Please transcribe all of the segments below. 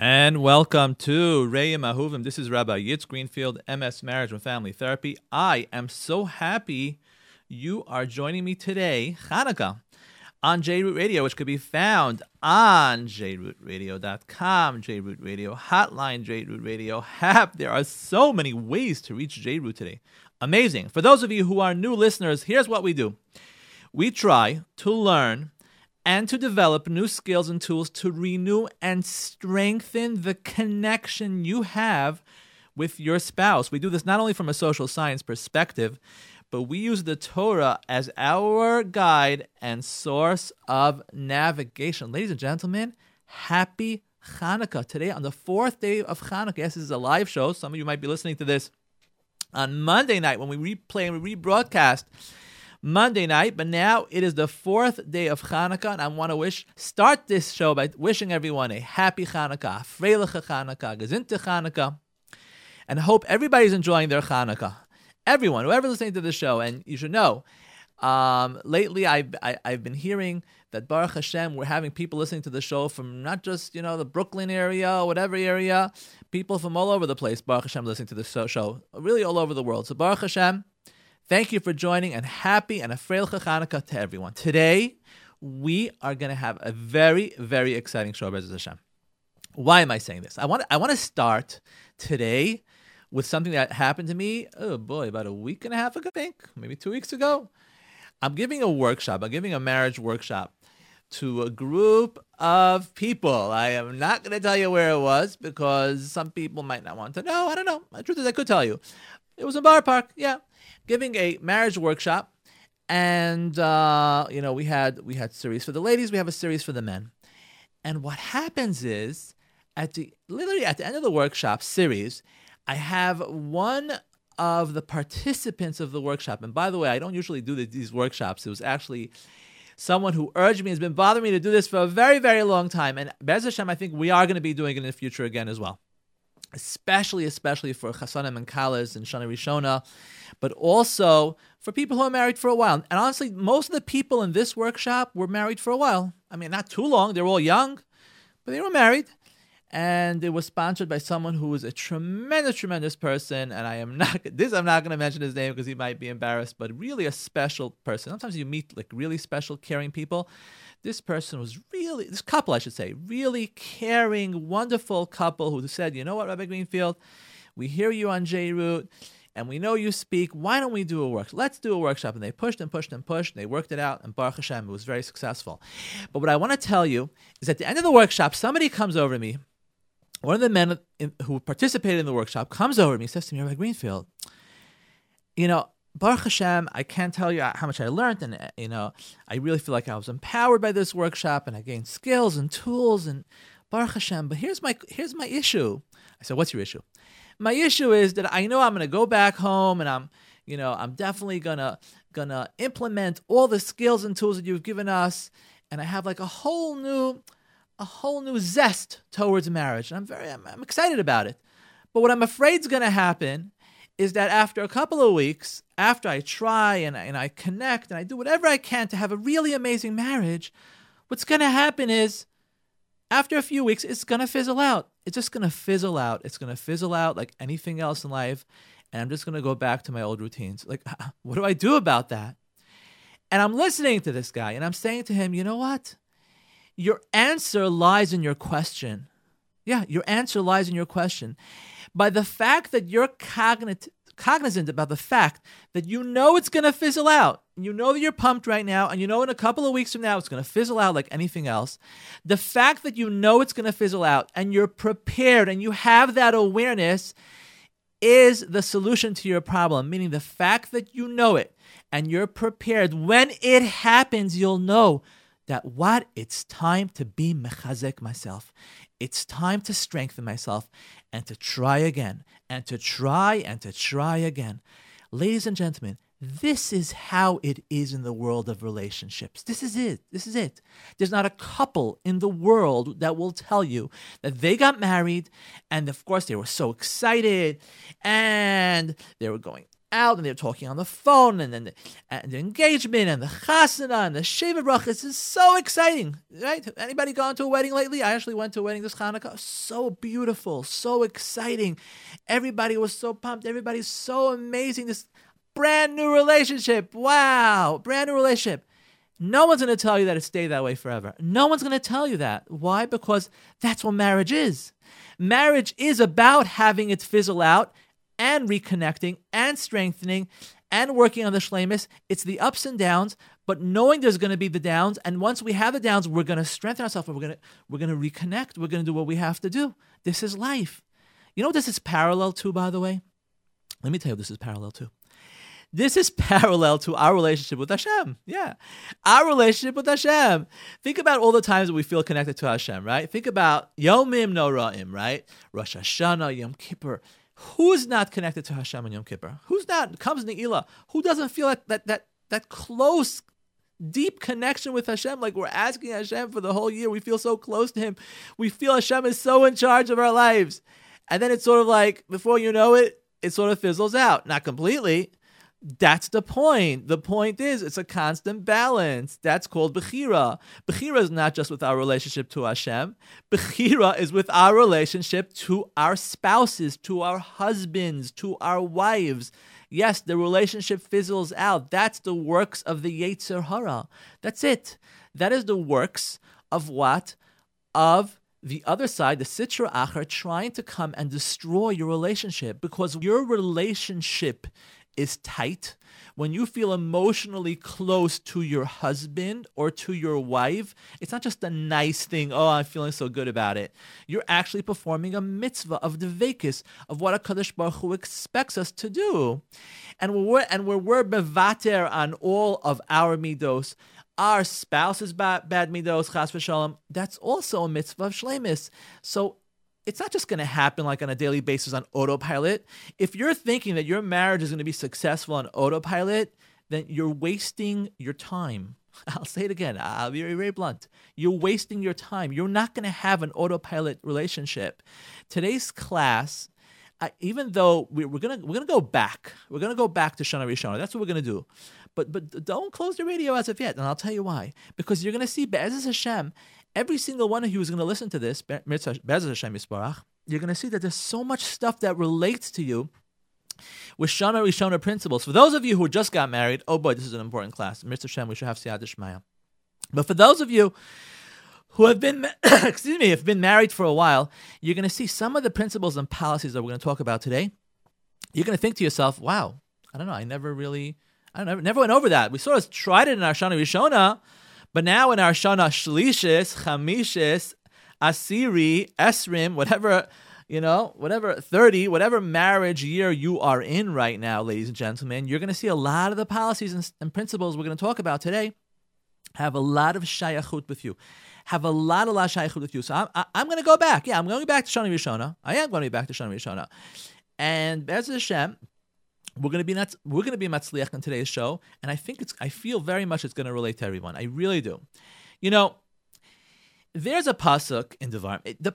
And welcome to Re'im Ahuvim. This is Rabbi Yitz Greenfield, MS Marriage and Family Therapy. I am so happy you are joining me today, Hanukkah, on JRoot Radio, which could be found on jrootradio.com, JRoot Radio Hotline, JRoot Radio app. There are so many ways to reach JRoot today. Amazing. For those of you who are new listeners, here's what we do we try to learn and to develop new skills and tools to renew and strengthen the connection you have with your spouse. We do this not only from a social science perspective, but we use the Torah as our guide and source of navigation. Ladies and gentlemen, happy Hanukkah. Today, on the fourth day of Hanukkah, yes, this is a live show. Some of you might be listening to this on Monday night when we replay and we rebroadcast Monday night, but now it is the fourth day of Hanukkah, and I want to wish start this show by wishing everyone a happy Hanukkah, Freiliche Hanukkah, Gesinte Hanukkah, and hope everybody's enjoying their Hanukkah. Everyone, whoever's listening to the show, and you should know, um, lately I've, I, have i have been hearing that Baruch Hashem, we're having people listening to the show from not just you know the Brooklyn area or whatever area, people from all over the place. Baruch Hashem listening to the show, really all over the world. So Baruch Hashem, Thank you for joining and happy and a Freiliche Chanukah to everyone. Today, we are going to have a very, very exciting show, Bez Hashem. Why am I saying this? I want, I want to start today with something that happened to me, oh boy, about a week and a half ago, I think, maybe two weeks ago. I'm giving a workshop, I'm giving a marriage workshop to a group of people. I am not going to tell you where it was because some people might not want to know. I don't know. The truth is, I could tell you. It was in Borough Park, yeah giving a marriage workshop, and uh, you know we had we had series for the ladies, we have a series for the men, and what happens is at the literally at the end of the workshop series, I have one of the participants of the workshop, and by the way, I don't usually do these workshops. It was actually someone who urged me has been bothering me to do this for a very, very long time. And Bez Hashem, I think we are going to be doing it in the future again as well especially especially for chasanim and kalas and shana rishona, but also for people who are married for a while. And honestly, most of the people in this workshop were married for a while. I mean, not too long. They were all young, but they were married. And it was sponsored by someone who was a tremendous, tremendous person. And I am not this. I'm not going to mention his name because he might be embarrassed. But really, a special person. Sometimes you meet like really special, caring people this person was really, this couple, I should say, really caring, wonderful couple who said, you know what, Rabbi Greenfield, we hear you on JRoot and we know you speak. Why don't we do a workshop? Let's do a workshop. And they pushed and pushed and pushed. And they worked it out. And Baruch Hashem, it was very successful. But what I want to tell you is at the end of the workshop, somebody comes over to me. One of the men who participated in the workshop comes over to me and says to me, Rabbi Greenfield, you know, Baruch Hashem, I can't tell you how much I learned, and uh, you know, I really feel like I was empowered by this workshop, and I gained skills and tools, and Baruch Hashem. But here's my here's my issue. I said, "What's your issue?" My issue is that I know I'm going to go back home, and I'm, you know, I'm definitely gonna gonna implement all the skills and tools that you've given us, and I have like a whole new, a whole new zest towards marriage, and I'm very, I'm, I'm excited about it. But what I'm afraid is going to happen is that after a couple of weeks, after I try and, and I connect and I do whatever I can to have a really amazing marriage, what's going to happen is after a few weeks, it's going to fizzle out. It's just going to fizzle out. It's going to fizzle out like anything else in life. And I'm just going to go back to my old routines. Like, what do I do about that? And I'm listening to this guy and I'm saying to him, you know what? Your answer lies in your question. Yeah, your answer lies in your question by the fact that you're cognit- cognizant about the fact that you know it's going to fizzle out. You know that you're pumped right now, and you know in a couple of weeks from now it's going to fizzle out like anything else. The fact that you know it's going to fizzle out and you're prepared and you have that awareness is the solution to your problem, meaning the fact that you know it and you're prepared. When it happens, you'll know that what? It's time to be mechazek myself. It's time to strengthen myself and to try again and to try and to try again. Ladies and gentlemen, this is how it is in the world of relationships. This is it. This is it. There's not a couple in the world that will tell you that they got married and, of course, they were so excited and they were going out and they're talking on the phone and then the, and the engagement and the chasana and the sheva brachas. Is so exciting, right? Anybody gone to a wedding lately? I actually went to a wedding this Hanukkah. So beautiful, so exciting. Everybody was so pumped. Everybody's so amazing. This brand new relationship. Wow, brand new relationship. No one's going to tell you that it stay that way forever. No one's going to tell you that. Why? Because that's what marriage is. Marriage is about having it fizzle out and reconnecting and strengthening and working on the shlemis. It's the ups and downs, but knowing there's going to be the downs, and once we have the downs, we're going to strengthen ourselves. And we're going to we're going to reconnect. We're going to do what we have to do. This is life. You know what this is parallel to, by the way? Let me tell you this is parallel to. This is parallel to our relationship with Hashem. Yeah. Our relationship with Hashem. Think about all the times that we feel connected to Hashem, right? Think about Yomim Noraim, right? Rosh Hashanah, Yom Kippur, Who's not connected to Hashem on Yom Kippur? Who's not comes Ne'ilah? Who doesn't feel that that that that close, deep connection with Hashem? Like we're asking Hashem for the whole year. We feel so close to Him. We feel Hashem is so in charge of our lives, and then it's sort of like before you know it, it sort of fizzles out. Not completely, that's the point. The point is, it's a constant balance. That's called Bechira. Bechira is not just with our relationship to Hashem. Bechira is with our relationship to our spouses, to our husbands, to our wives. Yes, the relationship fizzles out. That's the works of the Yetzer Hara. That's it. That is the works of what? Of the other side, the Sitra Achra, trying to come and destroy your relationship because your relationship is tight, when you feel emotionally close to your husband or to your wife, it's not just a nice thing, oh, I'm feeling so good about it. You're actually performing a mitzvah of the vekis, of what a Kadosh Baruch Hu expects us to do. And when we're, and when we're bevater on all of our midos, our spouse's bad, bad midos, chas v'shalom, that's also a mitzvah of shlemis. So it's not just going to happen like on a daily basis on autopilot. If you're thinking that your marriage is going to be successful on autopilot, then you're wasting your time. I'll say it again. I'll be very, very blunt. You're wasting your time. You're not going to have an autopilot relationship. Today's class, even though we, are gonna we're gonna go back, we're gonna go back to Shana Rishona. That's what we're gonna do. But but don't close the radio as of yet, and I'll tell you why. Because you're gonna see Be'ez Hashem every single one of you is going to listen to this, you're going to see that there's so much stuff that relates to you with Shana Rishona principles. For those of you who just got married, oh boy, this is an important class. Mr. Shem, we should have Siyata Dishmaya. But for those of you who have been, excuse me, have been married for a while, you're going to see some of the principles and policies that we're going to talk about today. You're going to think to yourself, wow, I don't know, I never really, I don't know, never went over that. We sort of tried it in our Shana Rishona, but now in our Shana Shlishis, Chamishis, Asiri, Esrim, whatever, you know, whatever 30, whatever marriage year you are in right now, ladies and gentlemen, you're going to see a lot of the policies and, and principles we're going to talk about today have a lot of shayachut with you. Have a lot, of lot shayachut with you. So I'm, i am going to go back. Yeah, I'm going back to Shana Rishona. I am going to be back to Shana Rishona. And Bez Hashem, we're gonna be not we're gonna be matzliach in today's show, and I think it's I feel very much it's gonna relate to everyone. I really do. You know, there's a pasuk in Devarim. The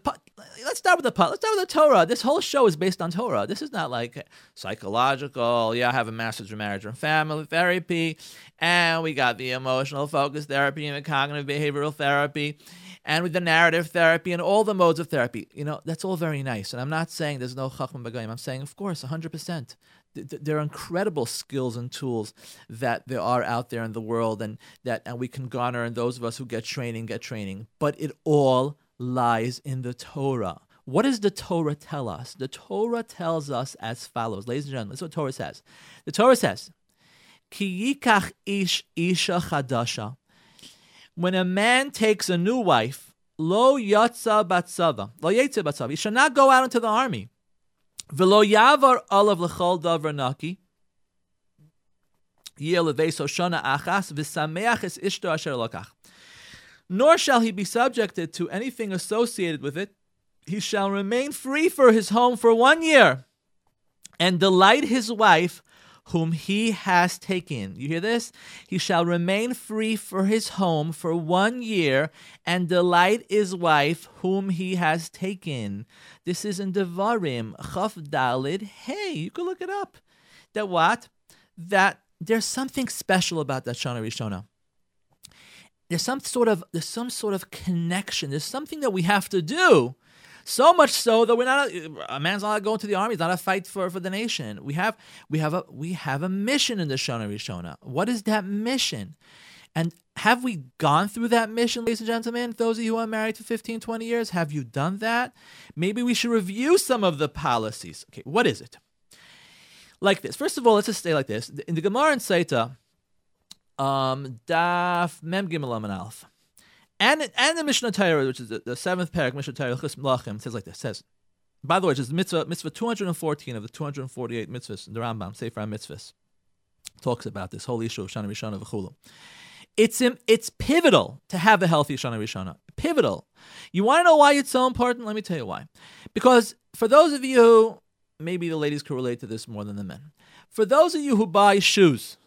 let's start with the let's start with the Torah. This whole show is based on Torah. This is not like psychological. Yeah, I have a master's in marriage and family therapy, and we got the emotional focus therapy and the cognitive behavioral therapy, and with the narrative therapy and all the modes of therapy. You know, that's all very nice. And I'm not saying there's no chacham b'goyim. I'm saying, of course, 100 percent there are incredible skills and tools that there are out there in the world and that and we can garner and those of us who get training get training. But it all lies in the torah. What does the torah tell us? The torah tells us as follows. Ladies and gentlemen this is what torah says. The torah says ki yikach ish isha chadasha. When a man takes a new wife lo yatsa batzava lo yatsa batzava he shall not go out into the army V'lo yavar olav l'chol davar naki. Nor shall he be subjected to anything associated with it. He shall remain free for his home for one year, and delight his wife whom he has taken. You hear this? He shall remain free for his home for one year and delight his wife whom he has taken. This is in Devarim, Chaf Dalid. Hey, you can look it up. that what? That there's something special about that Shana Rishona. There's some sort of there's some sort of connection. There's something that we have to do. So much so that we're not a man's not going to the army. It's not a fight for, for the nation. We have we have a we have a mission in the Shana Rishona. What is that mission? And have we gone through that mission, ladies and gentlemen? Those of you who are married for 15, 20 years, have you done that? Maybe we should review some of the policies. Okay, what is it? Like this. First of all, let's just stay like this. In the Gemara and Saita, um, Daf Mem Gimel Alf, and and the Mishnah Torah, which is the, the seventh parak, Mishnah Torah Chis Melachim, says like this. Says, by the way, is mitzvah mitzvah 214 of the 248 mitzvahs in the Rambam Sefer Mitzvahs talks about this whole issue of Shana Rishona v'chulu. It's it's pivotal to have a healthy Shana Rishona. Pivotal. You want to know why it's so important? Let me tell you why. Because for those of you who maybe the ladies can relate to this more than the men. For those of you who buy shoes,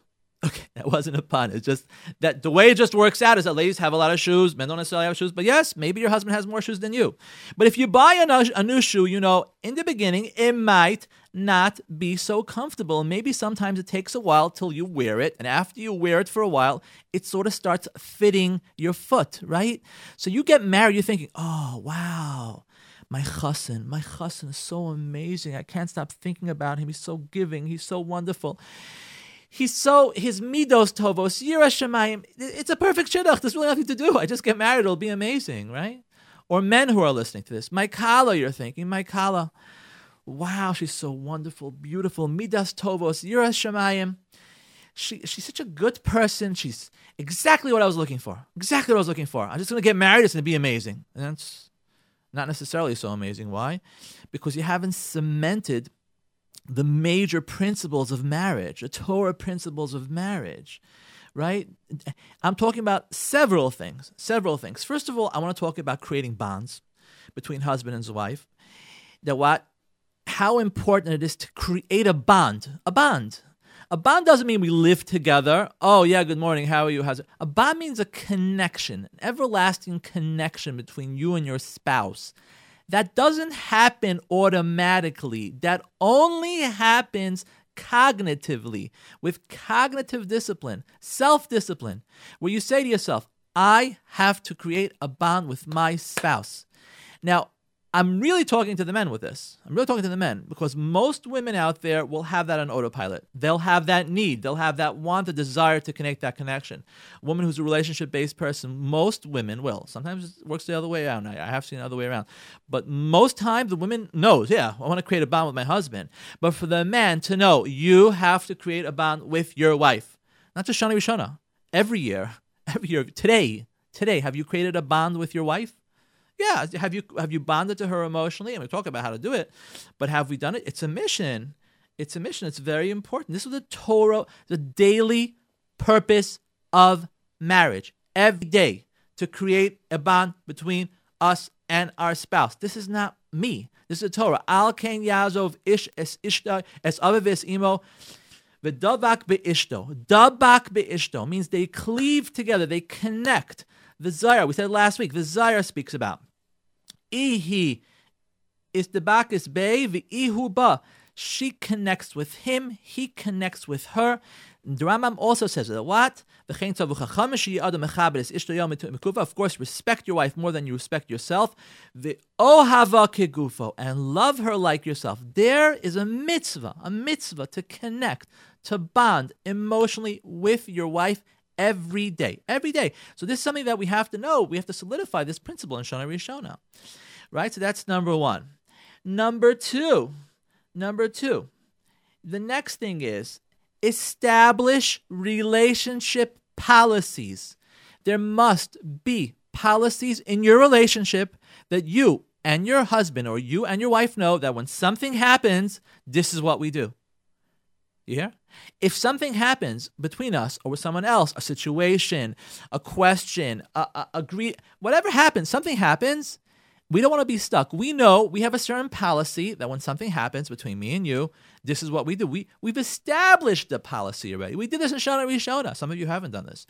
Okay, that wasn't a pun. It's just that the way it just works out is that ladies have a lot of shoes, men don't necessarily have shoes. But yes, maybe your husband has more shoes than you. But if you buy a, new, shoe, you know, in the beginning, it might not be so comfortable. Maybe sometimes it takes a while till you wear it. And after you wear it for a while, it sort of starts fitting your foot, right? So you get married, you're thinking, oh, wow my chassan, my chassan is so amazing. I can't stop thinking about him. He's so giving. He's so wonderful he's so his midos tovos yira shemayim. It's a perfect shidduch. There's really nothing to do. I just get married. It'll be amazing, right? Or men who are listening to this, my kala, you're thinking, my kala. Wow, she's so wonderful, beautiful. Midas tovos yira shemayim. She, she's such a good person. She's exactly what I was looking for. Exactly what I was looking for. I'm just going to get married. It's going to be amazing. And that's not necessarily so amazing. Why? Because you haven't cemented the major principles of marriage, the Torah principles of marriage, right? I'm talking about several things, several things. First of all, I want to talk about creating bonds between husband and wife. That what, how important it is to create a bond, a bond. A bond doesn't mean we live together. Oh yeah, good morning. How are you? How's it? A bond means a connection, an everlasting connection between you and your spouse that doesn't happen automatically. That only happens cognitively with cognitive discipline, self discipline, where you say to yourself, I have to create a bond with my spouse. Now, I'm really talking to the men with this. I'm really talking to the men because most women out there will have that on autopilot. They'll have that need, they'll have that want, the desire to connect that connection. A woman who's a relationship based person, most women will. Sometimes it works the other way around. I have seen the other way around. But most times the woman knows, yeah, I want to create a bond with my husband. But for the man to know, you have to create a bond with your wife. Not just Shana Rishona. Every year, every year, today, today, have you created a bond with your wife? Yeah, have you have you bonded to her emotionally? And we talk about how to do it, but have we done it? It's a mission. It's a mission. It's very important. This is the Torah, the daily purpose of marriage. Every day to create a bond between us and our spouse. This is not me. This is the Torah. Al ken yazov ish es ishta es avivis imo. V'dabak be'ishto. Dabak be'ishto means they cleave together. They connect. The Zohar, we said last week, the Zohar speaks about. Ihi is the bakis bay, ihu ba. She connects with him, he connects with her. The Rambam also says that what? Of course, respect your wife more than you respect yourself. The ohava kegufo and love her like yourself. There is a mitzvah, a mitzvah to connect, to bond emotionally with your wife every day. Every day. So this is something that we have to know. We have to solidify this principle in Shana Rishona. Right? So that's number one. Number two. Number two. The next thing is establish relationship policies. There must be policies in your relationship that you and your husband or you and your wife know that when something happens, this is what we do. You hear? If something happens between us or with someone else, a situation, a question, a, a, agree, whatever happens, something happens, we don't want to be stuck. We know we have a certain policy that when something happens between me and you, this is what we do. We, we've established the policy already. We did this in Shana Rishona. Some of you haven't done this.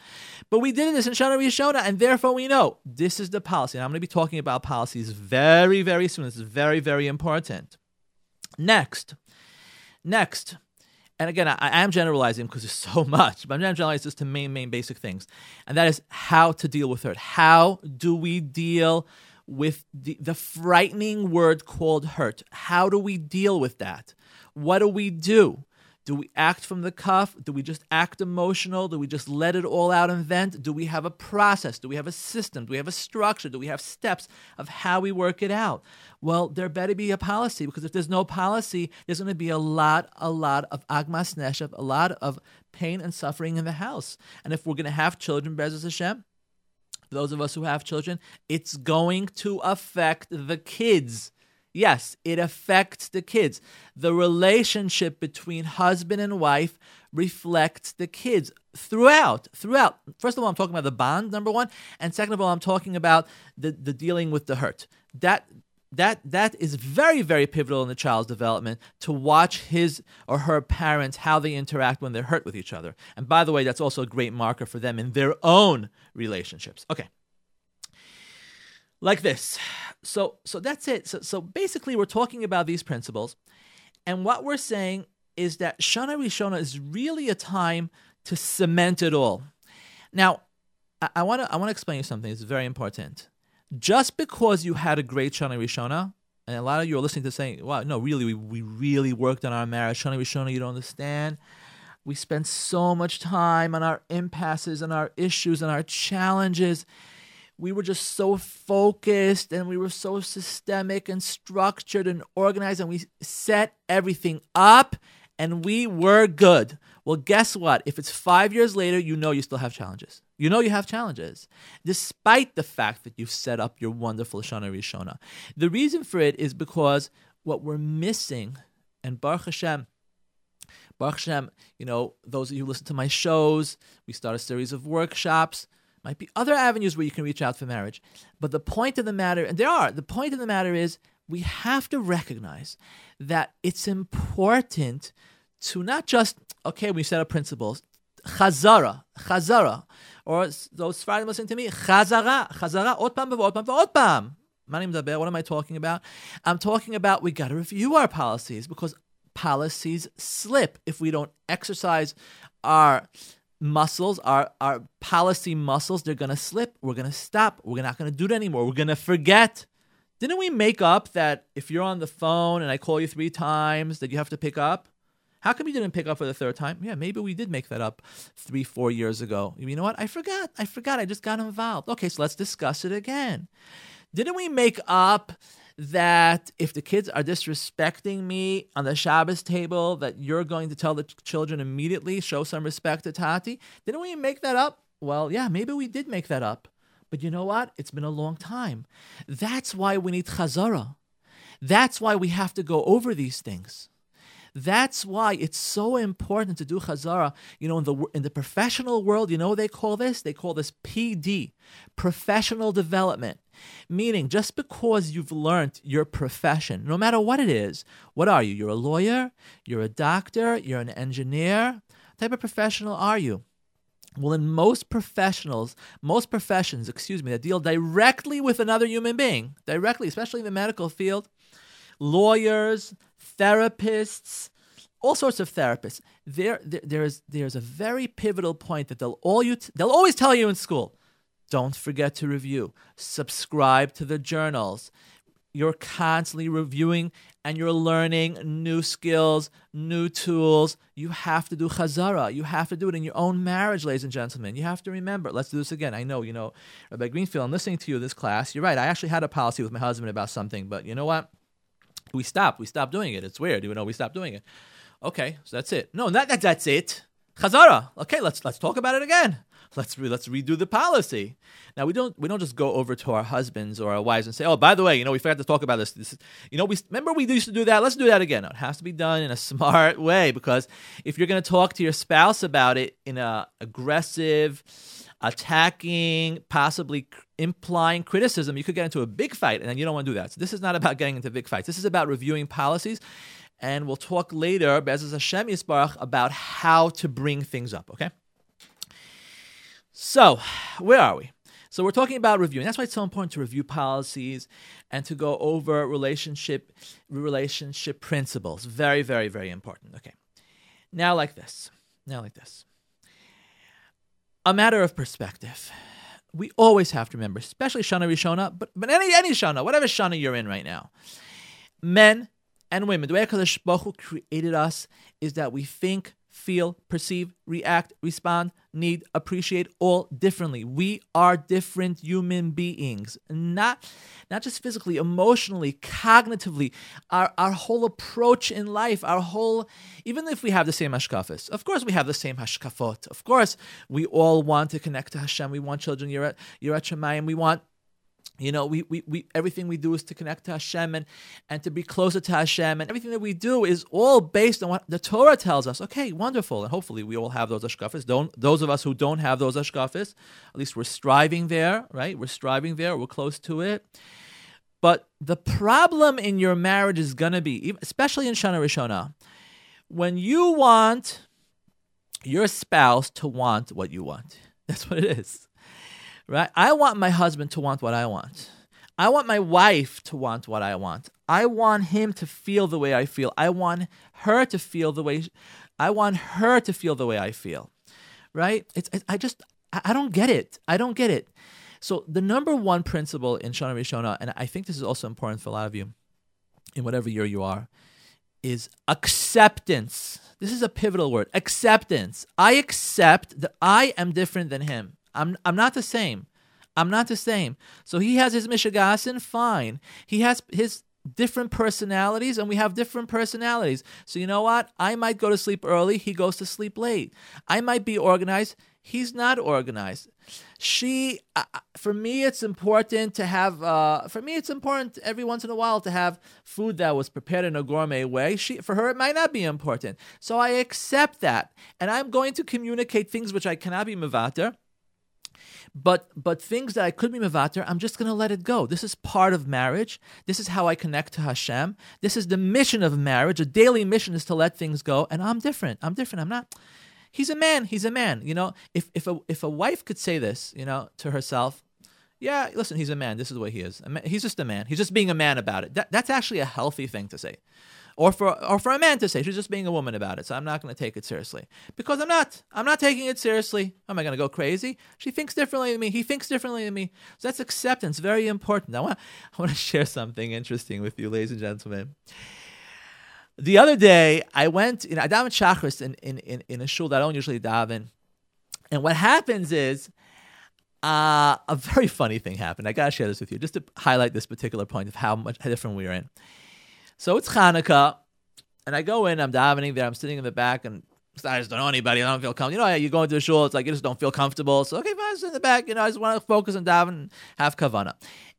But we did this in Shana Rishona, and therefore we know this is the policy. And I'm going to be talking about policies very, very soon. This is very, very important. Next, next, and again, I, I am generalizing because there's so much, but I'm generalizing just to main, main basic things. And that is how to deal with hurt. How do we deal with the, the frightening word called hurt? How do we deal with that? What do we do? Do we act from the cuff? Do we just act emotional? Do we just let it all out and vent? Do we have a process? Do we have a system? Do we have a structure? Do we have steps of how we work it out? Well, there better be a policy because if there's no policy, there's going to be a lot, a lot of agmas neshav, a lot of pain and suffering in the house. And if we're going to have children, B'ezras Hashem, those of us who have children, it's going to affect the kids. Yes, it affects the kids. The relationship between husband and wife reflects the kids throughout. Throughout. First of all, I'm talking about the bond, number one. And second of all, I'm talking about the, the dealing with the hurt. That that that is very very pivotal in the child's development to watch his or her parents how they interact when they're hurt with each other and by the way that's also a great marker for them in their own relationships okay like this so so that's it. So so basically, we're talking about these principles, and what we're saying is that Shana Rishona is really a time to cement it all. Now, I want to I want to explain you something. It's very important. Just because you had a great Shana Rishona, and a lot of you are listening to saying, "Wow, no, really, we, we really worked on our marriage." Shana Rishona, you don't understand. We spent so much time on our impasses and our issues and our challenges we were just so focused and we were so systemic and structured and organized and we set everything up and we were good. Well, guess what? If it's five years later, you know you still have challenges. You know you have challenges, despite the fact that you've set up your wonderful Shana Rishona. The reason for it is because what we're missing, and Baruch Hashem, Baruch Hashem, you know, those of you who listen to my shows, we start a series of workshops might be other avenues where you can reach out for marriage. But the point of the matter, and there are, the point of the matter is we have to recognize that it's important to not just, okay, we set up principles, chazara, chazara, or those Sfaradim listening to me, chazara, chazara, עוד פעם ועוד פעם ועוד פעם. What am I talking about? I'm talking about we got to review our policies because policies slip if we don't exercise our muscles, our, our policy muscles, they're going to slip. We're going to stop. We're not going to do it anymore. We're going to forget. Didn't we make up that if you're on the phone and I call you three times, that you have to pick up? How come you didn't pick up for the third time? Yeah, maybe we did make that up three, four years ago. You know what? I forgot. I forgot. I just got involved. Okay, so let's discuss it again. Didn't we make up that if the kids are disrespecting me on the Shabbos table, that you're going to tell the children immediately, show some respect to Tati? Didn't we make that up? Well, yeah, maybe we did make that up. But you know what? It's been a long time. That's why we need chazara. That's why we have to go over these things. That's why it's so important to do chazara. You know, in the in the professional world, you know what they call this? They call this PD, professional development. Meaning, just because you've learned your profession, no matter what it is, what are you? You're a lawyer, you're a doctor, you're an engineer. What type of professional are you? Well, in most professionals, most professions, excuse me, that deal directly with another human being, directly, especially in the medical field, lawyers, therapists, all sorts of therapists. There, there, there's, there's a very pivotal point that they'll all you, t- they'll always tell you in school. Don't forget to review. Subscribe to the journals. You're constantly reviewing and you're learning new skills, new tools. You have to do chazara. You have to do it in your own marriage, ladies and gentlemen. You have to remember. Let's do this again. I know, you know, Rabbi Greenfield, I'm listening to you this class. You're right. I actually had a policy with my husband about something, but you know what? We stopped. We stopped doing it. It's weird. You know, we stopped doing it. Okay, so that's it. No, not that. That's it. Chazara. Okay, let's let's talk about it again. Let's re- let's redo the policy. Now we don't we don't just go over to our husbands or our wives and say, oh, by the way, you know, we forgot to talk about this. this you know, we remember we used to do that. Let's do that again. No, it has to be done in a smart way because if you're going to talk to your spouse about it in a aggressive, attacking, possibly implying criticism, you could get into a big fight, and then you don't want to do that. So this is not about getting into big fights. This is about reviewing policies, and we'll talk later, B'ezras Hashem Yisbarach, about how to bring things up. Okay. So, where are we? So we're talking about reviewing. That's why it's so important to review policies and to go over relationship relationship principles. Very, very, very important. Okay. Now, like this. Now, like this. A matter of perspective. We always have to remember, especially Shana Rishona, but, but any, any Shana, whatever Shana you're in right now. Men and women, the way HaKadosh Baruch Hu created us is that we think, feel, perceive, react, respond, need, appreciate all differently. We are different human beings, not not just physically, emotionally, cognitively. Our our whole approach in life, our whole, even if we have the same hashkafas, of course we have the same hashkafot. Of course, we all want to connect to Hashem. We want children. Yirat Yirat Shemayim. We want you know, we, we, we everything we do is to connect to Hashem and, and to be closer to Hashem, and everything that we do is all based on what the Torah tells us. Okay, wonderful, and hopefully we all have those ashkafas. Don't those of us who don't have those ashkafas, at least we're striving there, right? We're striving there. We're close to it. But the problem in your marriage is gonna be, especially in Shana Rishona, when you want your spouse to want what you want. That's what it is right? I want my husband to want what I want. I want my wife to want what I want. I want him to feel the way I feel. I want her to feel the way I want her to feel the way I feel. Right? It's, I just I don't get it. I don't get it. So the number one principle in Shana Rishona, and I think this is also important for a lot of you, in whatever year you are, is acceptance. This is a pivotal word. Acceptance. I accept that I am different than him. I'm I'm not the same. I'm not the same. So he has his Mishigasin, fine. He has his different personalities and we have different personalities. So you know what? I might go to sleep early, he goes to sleep late. I might be organized, he's not organized. She uh, for me it's important to have uh, for me it's important every once in a while to have food that was prepared in a gourmet way. She for her it might not be important. So I accept that and I'm going to communicate things which I cannot be mevater but but things that I could be mevater, I'm just going to let it go. This is part of marriage. This is how I connect to Hashem. This is the mission of marriage. A daily mission is to let things go. And I'm different. I'm different. I'm not. He's a man. He's a man. You know, if if a if a wife could say this, you know, to herself, yeah, listen, he's a man. This is the way he is. He's just a man. He's just being a man about it. That, that's actually a healthy thing to say or for or for a man to say she's just being a woman about it. So I'm not going to take it seriously because I'm not. I'm not taking it seriously. Am I going to go crazy? She thinks differently than me. He thinks differently than me. So that's acceptance. Very important. I want I want to share something interesting with you, ladies and gentlemen. The other day, I went in I daven shachris in, in, in, in a shul that I don't usually daven. And what happens is uh, a very funny thing happened. I gotta share this with you just to highlight this particular point of how much how different we are in. So it's Hanukkah, and I go in, I'm davening there, I'm sitting in the back, and I just don't know anybody. I don't feel comfortable. You know, you go into a shul, it's like you just don't feel comfortable. So okay, fine, sit in the back. You know, I just want to focus on davening, have kavana.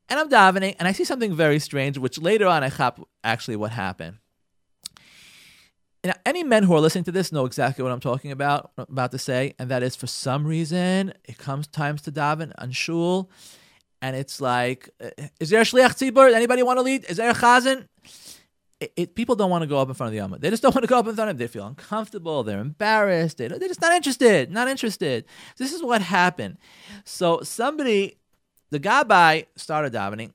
And I'm davening, and I see something very strange, which later on I chap actually what happened. Now, any men who are listening to this know exactly what I'm talking about, about to say, and that is for some reason it comes times to daven on shul, and it's like, uh, is there a shliach tzibur? Anybody want to lead? Is there a chazan? It, it, people don't want to go up in front of the Amma. They just don't want to go up in front of him. They feel uncomfortable. They're embarrassed. They, they're just not interested. Not interested. This is what happened. So somebody, the Gabbai started davening,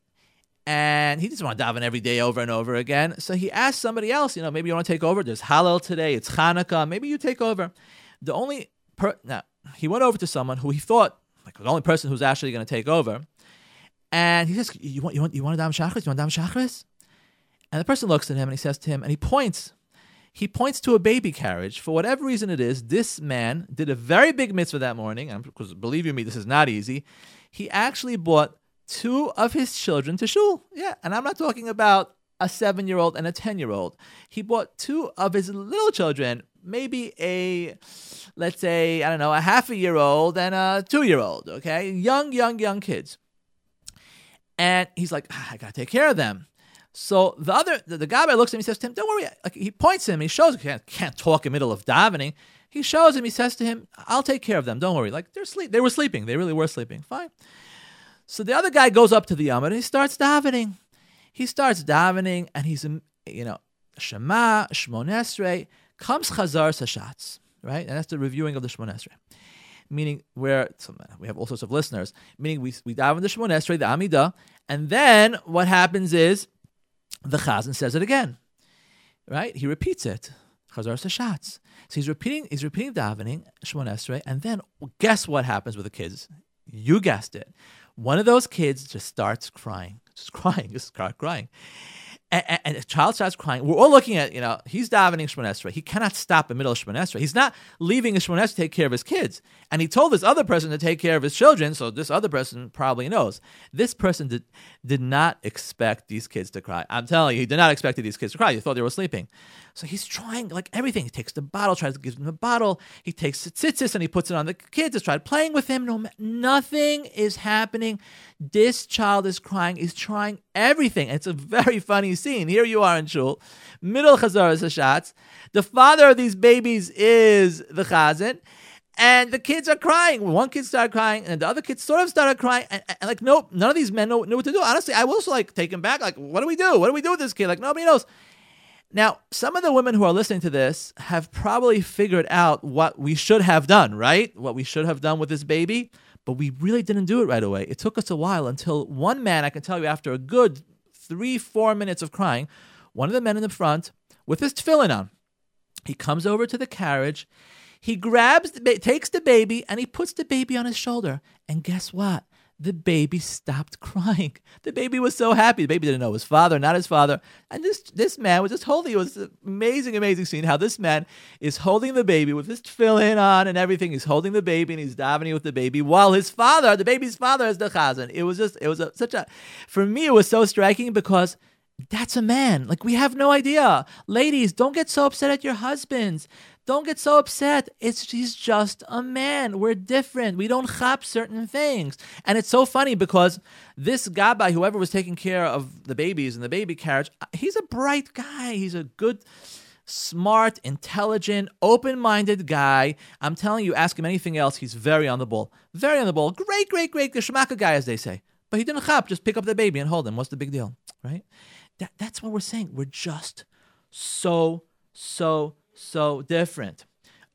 and he doesn't want to daven every day over and over again. So he asked somebody else, you know, maybe you want to take over. There's Hallel today. It's Hanukkah. Maybe you take over. The only per now he went over to someone who he thought like the only person who's actually going to take over, and he says, "You want you want you want to daven shachris? You want to daven shachris?" And the person looks at him and he says to him, and he points. He points to a baby carriage. For whatever reason it is, this man did a very big mitzvah that morning. Because believe you me, this is not easy. He actually bought two of his children to shul. Yeah, and I'm not talking about a seven year old and a 10 year old. He bought two of his little children, maybe a, let's say, I don't know, a half a year old and a two year old, okay? Young, young, young kids. And he's like, ah, I gotta take care of them. So the other, the, the guy looks at him, he says to him, "Don't worry." Like, he points him, he shows, he can't, can't talk in the middle of davening. He shows him, he says to him, "I'll take care of them. Don't worry." Like they're sleep, they were sleeping, they really were sleeping. Fine. So the other guy goes up to the Amud and he starts davening. He starts davening, and he's, um, you know, Shema, Shmonesre, comes Chazaras Hashatz, right? And that's the reviewing of the Shmonesre meaning where we have all sorts of listeners, meaning we, we dive into Shmonesre, the Amida, and then what happens is the Chazan says it again, right? He repeats it. Chazaras Hashatz. So he's repeating, he's repeating davening, Shemon Esrei, and then guess what happens with the kids? You guessed it. One of those kids just starts crying, just crying, just start crying and, and, a child starts crying. We're all looking at, you know, he's davening Shemon Esrei. He cannot stop in middle of Shemon Esrei. He's not leaving Esrei to take care of his kids. And he told this other person to take care of his children, so this other person probably knows. This person did, did not expect these kids to cry. I'm telling you, he did not expect these kids to cry. He thought they were sleeping. So he's trying, like everything. He takes the bottle, tries to give them the bottle. He takes tzitzis and he puts it on the kids, has tried playing with him. No, nothing is happening. This child is crying. He's trying everything. It's a very funny scene. Here you are in shul, middle Chazar Hashatz. The father of these babies is the Chazan. And the kids are crying. One kid started crying, and the other kid sort of started crying. And, and, like, nope, none of these men know, know what to do. Honestly, I was like taken back. Like, what do we do? What do we do with this kid? Like, nobody knows. Now, some of the women who are listening to this have probably figured out what we should have done, right? What we should have done with this baby but we really didn't do it right away. It took us a while until one man, I can tell you, after a good three, four minutes of crying, one of the men in the front with his tefillin on, he comes over to the carriage, he grabs, the ba- takes the baby, and he puts the baby on his shoulder. And guess what? The baby stopped crying. The baby was so happy. The baby didn't know his father, not his father. And this this man was just holding. It was an amazing, amazing scene. How this man is holding the baby with his tefillin on and everything. He's holding the baby and he's davening with the baby while his father, the baby's father, is the chazan. It was just, it was a, such a. For me, it was so striking because that's a man. Like we have no idea. Ladies, don't get so upset at your husbands. Don't get so upset. It's he's just a man. We're different. We don't chop certain things. And it's so funny because this gabbai, whoever was taking care of the babies in the baby carriage, uh, he's a bright guy. He's a good smart, intelligent, open-minded guy. I'm telling you, ask him anything else, he's very on the ball. Very on the ball. Great, great, great Geshmaka guy, as they say. But he didn't chop, just pick up the baby and hold him. What's the big deal? Right? That, that's what we're saying. We're just so, so so different.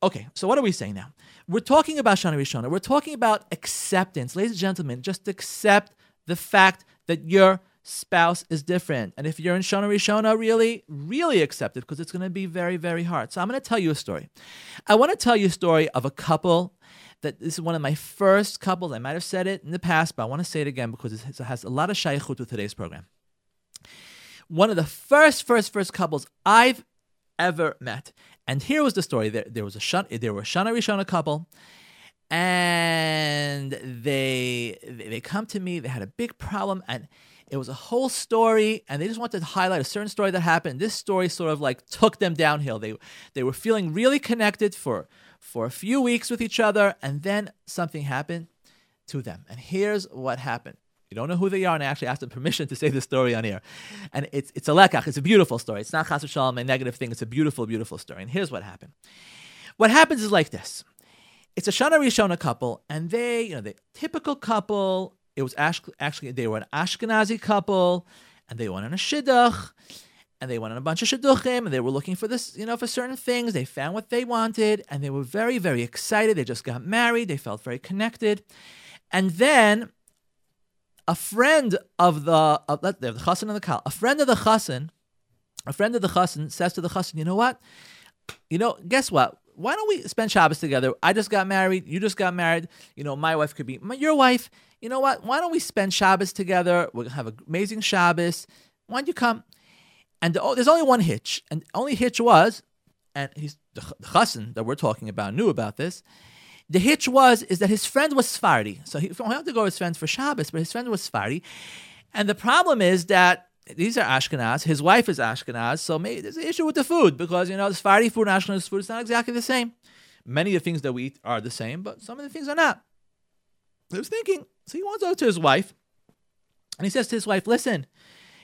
Okay, so what are we saying now? We're talking about Shana Rishona. We're talking about acceptance. Ladies and gentlemen, just accept the fact that your spouse is different. And if you're in Shana Rishona, really, really accept it because it's going to be very, very hard. So I'm going to tell you a story. I want to tell you a story of a couple that this is one of my first couples. I might have said it in the past, but I want to say it again because it has a lot of shaykhut with today's program. One of the first, first, first couples I've ever met. And here was the story. There, there was a shana, there were a Shana Rishona couple, and they they come to me. They had a big problem, and it was a whole story, and they just wanted to highlight a certain story that happened. This story sort of like took them downhill. They they were feeling really connected for for a few weeks with each other, and then something happened to them. And here's what happened. You don't know who they are, and I actually asked them permission to say the story on air. And it's it's a lekach. It's a beautiful story. It's not chas v'shalom, a negative thing. It's a beautiful, beautiful story. And here's what happened. What happens is like this. It's a Shana Rishona couple, and they, you know, the typical couple. It was actually they were an Ashkenazi couple, and they went on a shidduch, and they went on a bunch of shidduchim, and they were looking for this, you know, for certain things. They found what they wanted, and they were very, very excited. They just got married. They felt very connected, and then a friend of the of, the chassan and the kal, a friend of the chassan, a friend of the chassan says to the chassan, you know what? You know, guess what? Why don't we spend Shabbos together? I just got married. You just got married. You know, my wife could be my, your wife. You know what? Why don't we spend Shabbos together? We're gonna have an amazing Shabbos. Why don't you come? And the, oh, there's only one hitch, and the only hitch was, and he's the, the chassan that we're talking about knew about this the hitch was is that his friend was Sephardi, so he wanted to go with his friends for Shabbos, but his friend was Sephardi, and the problem is that these are Ashkenaz. His wife is Ashkenaz, so maybe there's an issue with the food because you know Sephardi food and Ashkenaz food is not exactly the same. Many of the things that we eat are the same, but some of the things are not. He was thinking, so he wants to go to his wife, and he says to his wife, "Listen,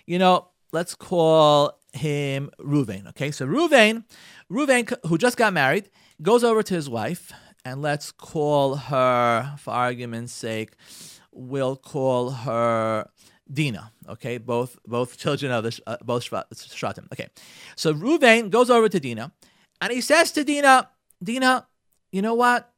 you know, let's call him Ruvain." Okay, so Ruvain, Ruvain, who just got married, goes over to his wife and let's call her, for argument's sake, we'll call her Dina. Okay, both both children of the uh, both Shvatim. Okay, so Ruvain goes over to Dina, and he says to Dina, Dina, you know what?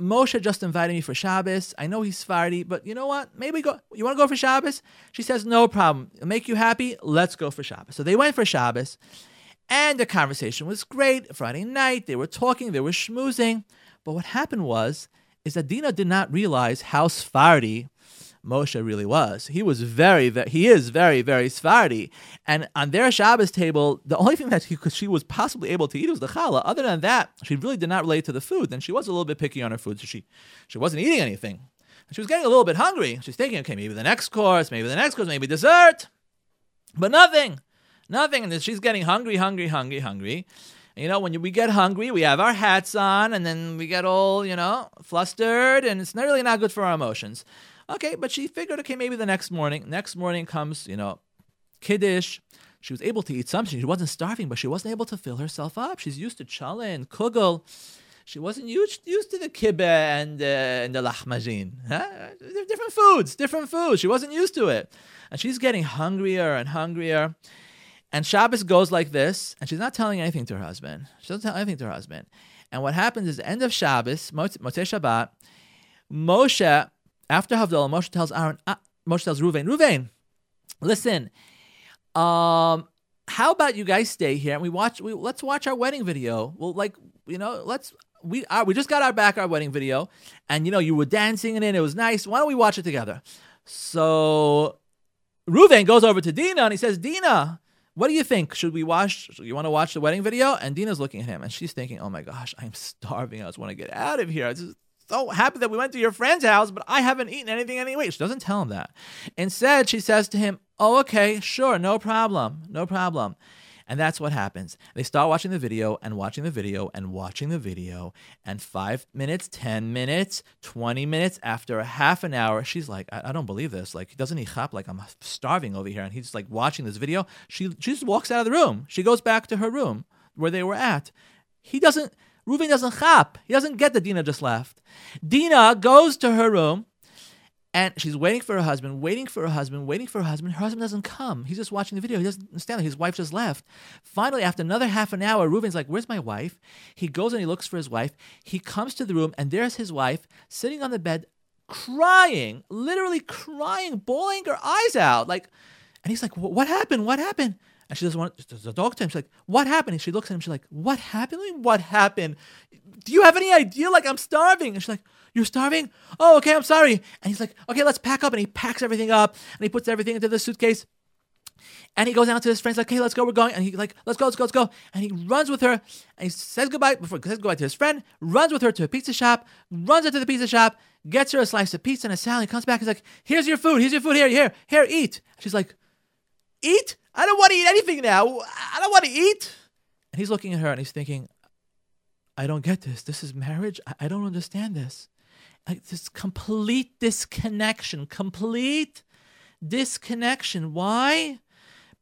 Moshe just invited me for Shabbos. I know he's Sephardi, but you know what? Maybe go. You want to go for Shabbos? She says, no problem. It'll make you happy. Let's go for Shabbos. So they went for Shabbos, And the conversation was great. Friday night, they were talking, they were schmoozing. But what happened was, is that Dina did not realize how Sephardi Moshe really was. He was very, very he is very, very Sephardi. And on their Shabbos table, the only thing that he, she was possibly able to eat was the challah. Other than that, she really did not relate to the food. And she was a little bit picky on her food, so she, she wasn't eating anything. And she was getting a little bit hungry. She's thinking, okay, maybe the next course, maybe the next course, maybe dessert. But nothing. Nothing. And she's getting hungry, hungry, hungry, hungry. You know, when we get hungry, we have our hats on, and then we get all, you know, flustered, and it's really not good for our emotions. Okay, but she figured, okay, maybe the next morning. Next morning comes, you know, kiddush. She was able to eat something. She wasn't starving, but she wasn't able to fill herself up. She's used to challah and kugel. She wasn't used, used to the kibbeh and, uh, and the lahmajin. Huh? Different foods, different foods. She wasn't used to it. And she's getting hungrier and hungrier. And Shabbos goes like this, and she's not telling anything to her husband. She doesn't tell anything to her husband. And what happens is, end of Shabbos, Motzei Shabbat, Moshe, after Havdalah, Moshe tells Aaron, uh, Moshe tells Ruvain, Ruvain, listen, um, how about you guys stay here and we watch? We let's watch our wedding video. Well, like you know, let's we uh, we just got our back our wedding video, and you know you were dancing in it. It was nice. Why don't we watch it together? So Ruvain goes over to Dina and he says, Dina, what do you think? Should we watch? You want to watch the wedding video? And Dina's looking at him and she's thinking, oh my gosh, I'm starving. I just want to get out of here. I just so happy that we went to your friend's house, but I haven't eaten anything anyway. She doesn't tell him that. Instead, she says to him, oh, okay, sure, no problem, no problem. And that's what happens. They start watching the video and watching the video and watching the video. And five minutes, 10 minutes, 20 minutes, after a half an hour, she's like, I, I don't believe this. Like, doesn't he chop? Like, I'm starving over here. And he's like watching this video. She, she just walks out of the room. She goes back to her room where they were at. He doesn't, Reuven doesn't chop. He doesn't get that Dina just left. Dina goes to her room and she's waiting for her husband, waiting for her husband, waiting for her husband. Her husband doesn't come. He's just watching the video. He doesn't stand understand. His wife just left. Finally, after another half an hour, Reuben's like, Where's my wife? He goes and he looks for his wife. He comes to the room, and there's his wife sitting on the bed, crying, literally crying, bawling her eyes out. Like, and he's like, What happened? What happened? And she doesn't want to talk to him. She's like, What happened? And she looks at him. She's like, What happened? What happened? Do you have any idea? Like, I'm starving. And she's like, you're starving? Oh, okay, I'm sorry. And he's like, okay, let's pack up. And he packs everything up and he puts everything into the suitcase. And he goes out to his friends, like, okay, let's go, we're going. And he like, let's go, let's go, let's go. And he runs with her and he says goodbye before he says goodbye to his friend, runs with her to a pizza shop, runs into the pizza shop, gets her a slice of pizza and a salad. He comes back, he's like, here's your food, here's your food, here, here, here, eat. She's like, eat? I don't want to eat anything now. I don't want to eat. And he's looking at her and he's thinking, I don't get this. This is marriage. I, don't understand this like this complete disconnection, complete disconnection. Why?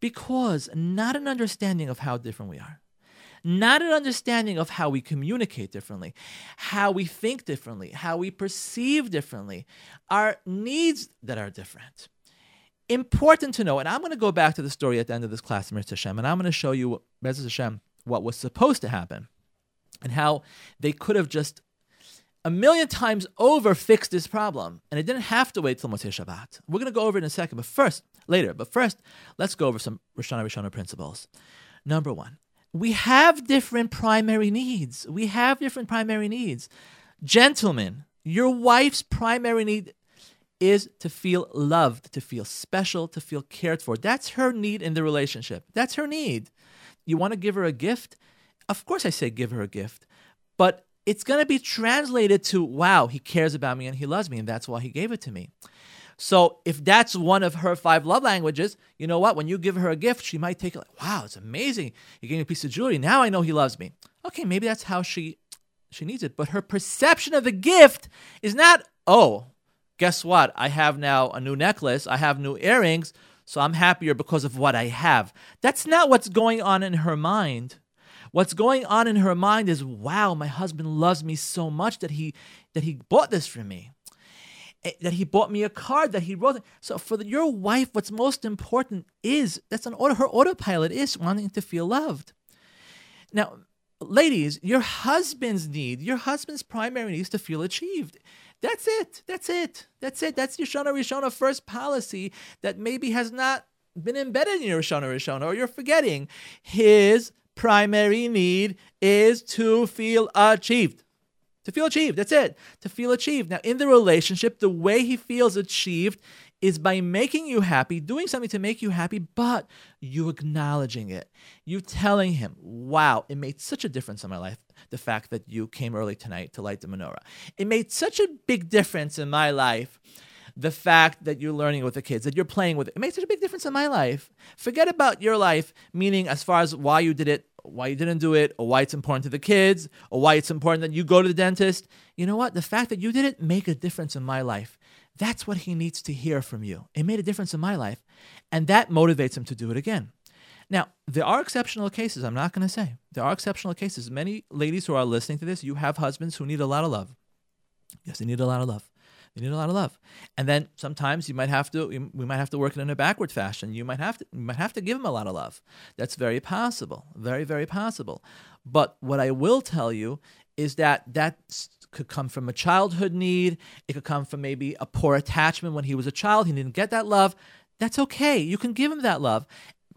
Because not an understanding of how different we are, not an understanding of how we communicate differently, how we think differently, how we perceive differently, our needs that are different. Important to know, and I'm going to go back to the story at the end of this class, Mirz Hashem, and I'm going to show you, Mirz Hashem, what was supposed to happen and how they could have just a million times over fixed this problem, and it didn't have to wait till Motzei Shabbat. We're going to go over it in a second, but first, later, but first, let's go over some Shana Rishona principles. Number one, we have different primary needs. We have different primary needs. Gentlemen, your wife's primary need is to feel loved, to feel special, to feel cared for. That's her need in the relationship. That's her need. You want to give her a gift? Of course, I say give her a gift. But it's going to be translated to, wow, he cares about me and he loves me, and that's why he gave it to me. So if that's one of her five love languages, you know what? When you give her a gift, she might take it like, wow, it's amazing. You gave me a piece of jewelry. Now I know he loves me. Okay, maybe that's how she she needs it. But her perception of the gift is not, oh, guess what? I have now a new necklace. I have new earrings. So I'm happier because of what I have. That's not what's going on in her mind. What's going on in her mind is, wow, my husband loves me so much that he that he bought this for me. Eh, that he bought me a card that he wrote. So for the, your wife, what's most important is that's an auto, her autopilot is wanting to feel loved. Now, ladies, your husband's need, your husband's primary need is to feel achieved. That's it. That's it. That's it. That's your Shana Rishona first policy that maybe has not been embedded in your Shana Rishona or you're forgetting. His primary need is to feel achieved. To feel achieved, that's it. To feel achieved. Now, in the relationship, the way he feels achieved is by making you happy, doing something to make you happy, but you acknowledging it. You telling him, wow, it made such a difference in my life, the fact that you came early tonight to light the menorah. It made such a big difference in my life. The fact that you're learning with the kids, that you're playing with it, it makes such a big difference in my life. Forget about your life, meaning as far as why you did it, why you didn't do it, or why it's important to the kids, or why it's important that you go to the dentist. You know what? The fact that you didn't make a difference in my life. That's what he needs to hear from you. It made a difference in my life. And that motivates him to do it again. Now, there are exceptional cases, I'm not going to say. There are exceptional cases. Many ladies who are listening to this, you have husbands who need a lot of love. Yes, they need a lot of love. They need a lot of love. And then sometimes you might have to we might have to work it in a backward fashion. You might have to you might have to give them a lot of love. That's very possible. Very very possible. But what I will tell you is that that could come from a childhood need. It could come from maybe a poor attachment when he was a child. He didn't get that love. That's okay. You can give him that love.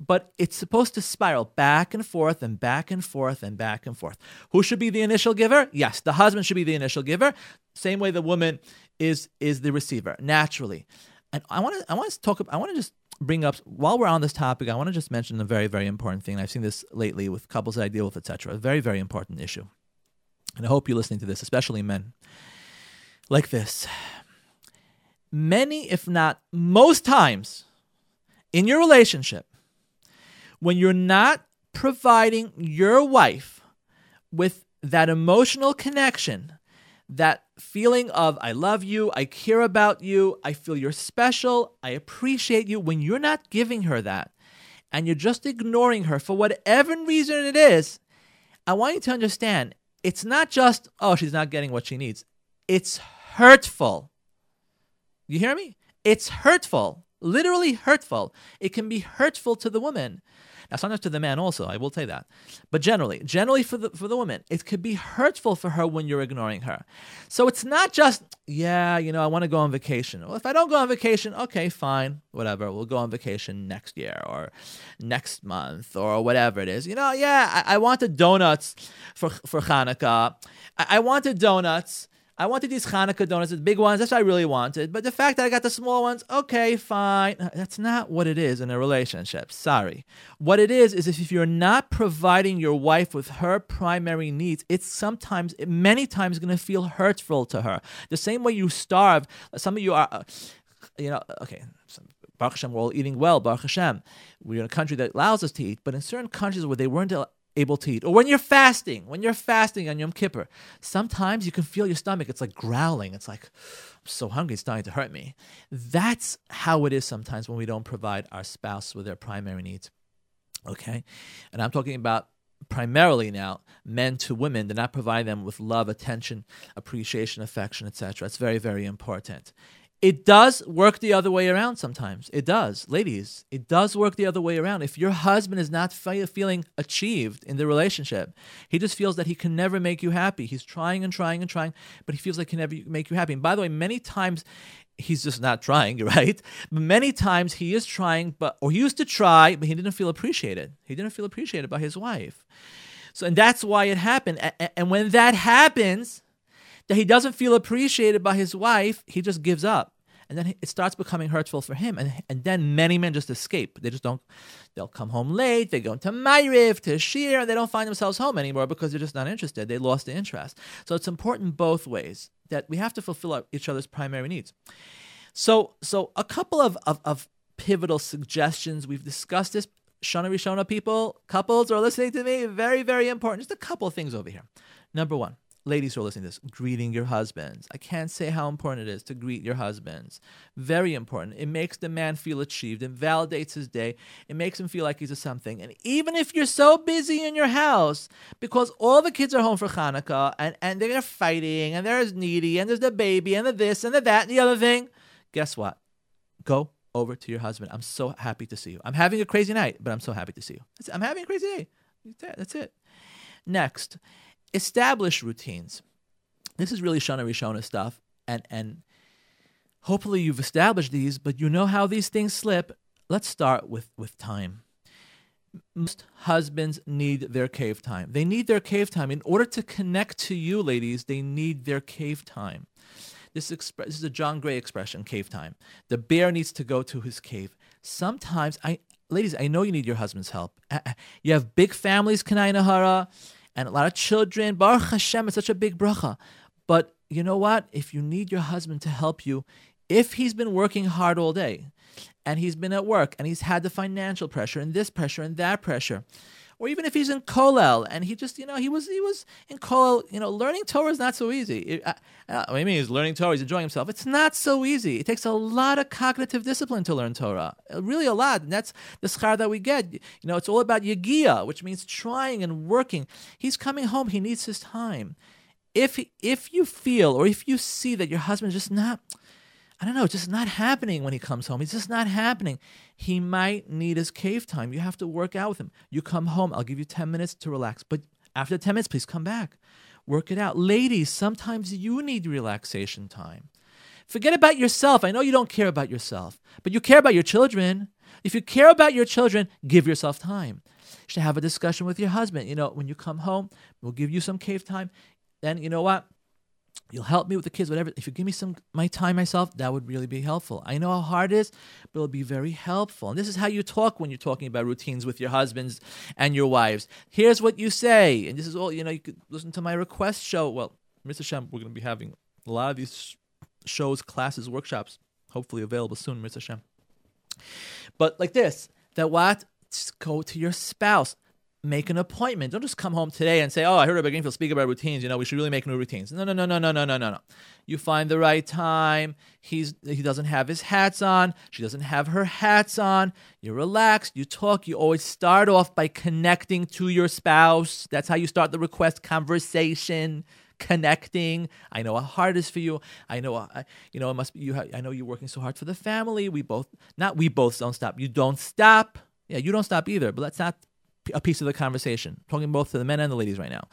But it's supposed to spiral back and forth and back and forth and back and forth. Who should be the initial giver? Yes, the husband should be the initial giver. Same way the woman is is the receiver naturally. And I want to I want to talk. I want to just bring up while we're on this topic. I want to just mention a very very important thing. I've seen this lately with couples that I deal with, etc. A very very important issue and I hope you're listening to this, especially men, like this. Many, if not most times, in your relationship, when you're not providing your wife with that emotional connection, that feeling of, I love you, I care about you, I feel you're special, I appreciate you, when you're not giving her that and you're just ignoring her for whatever reason it is, I want you to understand it's not just, oh, she's not getting what she needs. It's hurtful. You hear me? It's hurtful, literally hurtful. It can be hurtful to the woman. Now, sometimes to the man also, I will say that. But generally, generally for the for the woman, it could be hurtful for her when you're ignoring her. So it's not just, yeah, you know, I want to go on vacation. Well, if I don't go on vacation, okay, fine, whatever. We'll go on vacation next year or next month or whatever it is. You know, yeah, I, I wanted donuts for for Hanukkah. I, I wanted donuts. I wanted these Hanukkah donuts, the big ones. That's what I really wanted. But the fact that I got the small ones, okay, fine. That's not what it is in a relationship. Sorry. What it is is if you're not providing your wife with her primary needs, it's sometimes, many times, going to feel hurtful to her. The same way you starve. Some of you are, uh, you know, okay. Baruch Hashem, we're all eating well. Baruch Hashem. We're in a country that allows us to eat, but in certain countries where they weren't able to eat. Or when you're fasting, when you're fasting on Yom Kippur, sometimes you can feel your stomach. It's like growling. It's like, I'm so hungry, it's starting to hurt me. That's how it is sometimes when we don't provide our spouse with their primary needs. Okay? And I'm talking about primarily now men to women. They're not providing them with love, attention, appreciation, affection, etc. It's very, very important. It does work the other way around sometimes. It does. Ladies, it does work the other way around. If your husband is not feeling achieved in the relationship, he just feels that he can never make you happy. He's trying and trying and trying, but he feels like he can never make you happy. And by the way, many times he's just not trying, right? But many times he is trying, but or he used to try, but he didn't feel appreciated. He didn't feel appreciated by his wife. So and that's why it happened. And when that happens, that he doesn't feel appreciated by his wife, he just gives up and then it starts becoming hurtful for him. And, and then many men just escape. They just don't, they'll come home late, they go into Ma'ariv, to shiur, and they don't find themselves home anymore because they're just not interested. They lost the interest. So it's important both ways that we have to fulfill each other's primary needs. So, so a couple of, of, of pivotal suggestions. We've discussed this. Shana Rishona people, couples are listening to me. Very, very important. Just a couple of things over here. Number one, ladies who are listening to this, greeting your husbands. I can't say how important it is to greet your husbands. Very important. It makes the man feel achieved. It validates his day. It makes him feel like he's a something. And even if you're so busy in your house because all the kids are home for Hanukkah and, and they're fighting and there's needy and there's the baby and the this and the that and the other thing, guess what? Go over to your husband. I'm so happy to see you. I'm having a crazy night, but I'm so happy to see you. I'm having a crazy day. That's it. Next, establish routines. This is really Shana Rishona stuff, and and hopefully you've established these, but you know how these things slip. Let's start with with time. most husbands need their cave time. They need their cave time. In order to connect to you, ladies, they need their cave time. This, expre- this is a John Gray expression, cave time. The bear needs to go to his cave. Sometimes, I, ladies, I know you need your husband's help. You have big families, Kanai Nahara, and a lot of children. Baruch Hashem, it's such a big bracha. But you know what? If you need your husband to help you, if he's been working hard all day and he's been at work and he's had the financial pressure and this pressure and that pressure, or even if he's in Kollel and he just, you know, he was he was in Kollel, you know, learning Torah is not so easy. It, I, I mean, he's learning Torah, he's enjoying himself. It's not so easy. It takes a lot of cognitive discipline to learn Torah, uh, really a lot. And that's the schar that we get. You know, it's all about yagia, which means trying and working. He's coming home. He needs his time. If if you feel or if you see that your husband is just not I don't know, just not happening when he comes home. It's just not happening. He might need his cave time. You have to work out with him. You come home, I'll give you 10 minutes to relax. But after 10 minutes, please come back. Work it out. Ladies, sometimes you need relaxation time. Forget about yourself. I know you don't care about yourself, but you care about your children. If you care about your children, give yourself time. You should have a discussion with your husband. You know, when you come home, we'll give you some cave time. Then, you know what? You'll help me with the kids, whatever. If you give me some my time myself, that would really be helpful. I know how hard it is, but it'll be very helpful. And this is how you talk when you're talking about routines with your husbands and your wives. Here's what you say, and this is all. You know, you could listen to my request show. Well, Mr. Shem, we're going to be having a lot of these shows, classes, workshops, hopefully available soon, Mr. Shem. But like this, that what? Go to your spouse make an appointment. Don't just come home today and say, "Oh, I heard Rabbi Greenfield speak about routines. You know, we should really make new routines." No, no, no, no, no, no, no, no, no. You find the right time. He's he doesn't have his hats on. She doesn't have her hats on. You're relaxed. You talk. You always start off by connecting to your spouse. That's how you start the request conversation. Connecting. I know how hard it is for you. I know. I, you know. It must be you. I know you're working so hard for the family. We both. Not we both don't stop. You don't stop. Yeah, you don't stop either. But let's not a piece of the conversation. I'm talking both to the men and the ladies right now.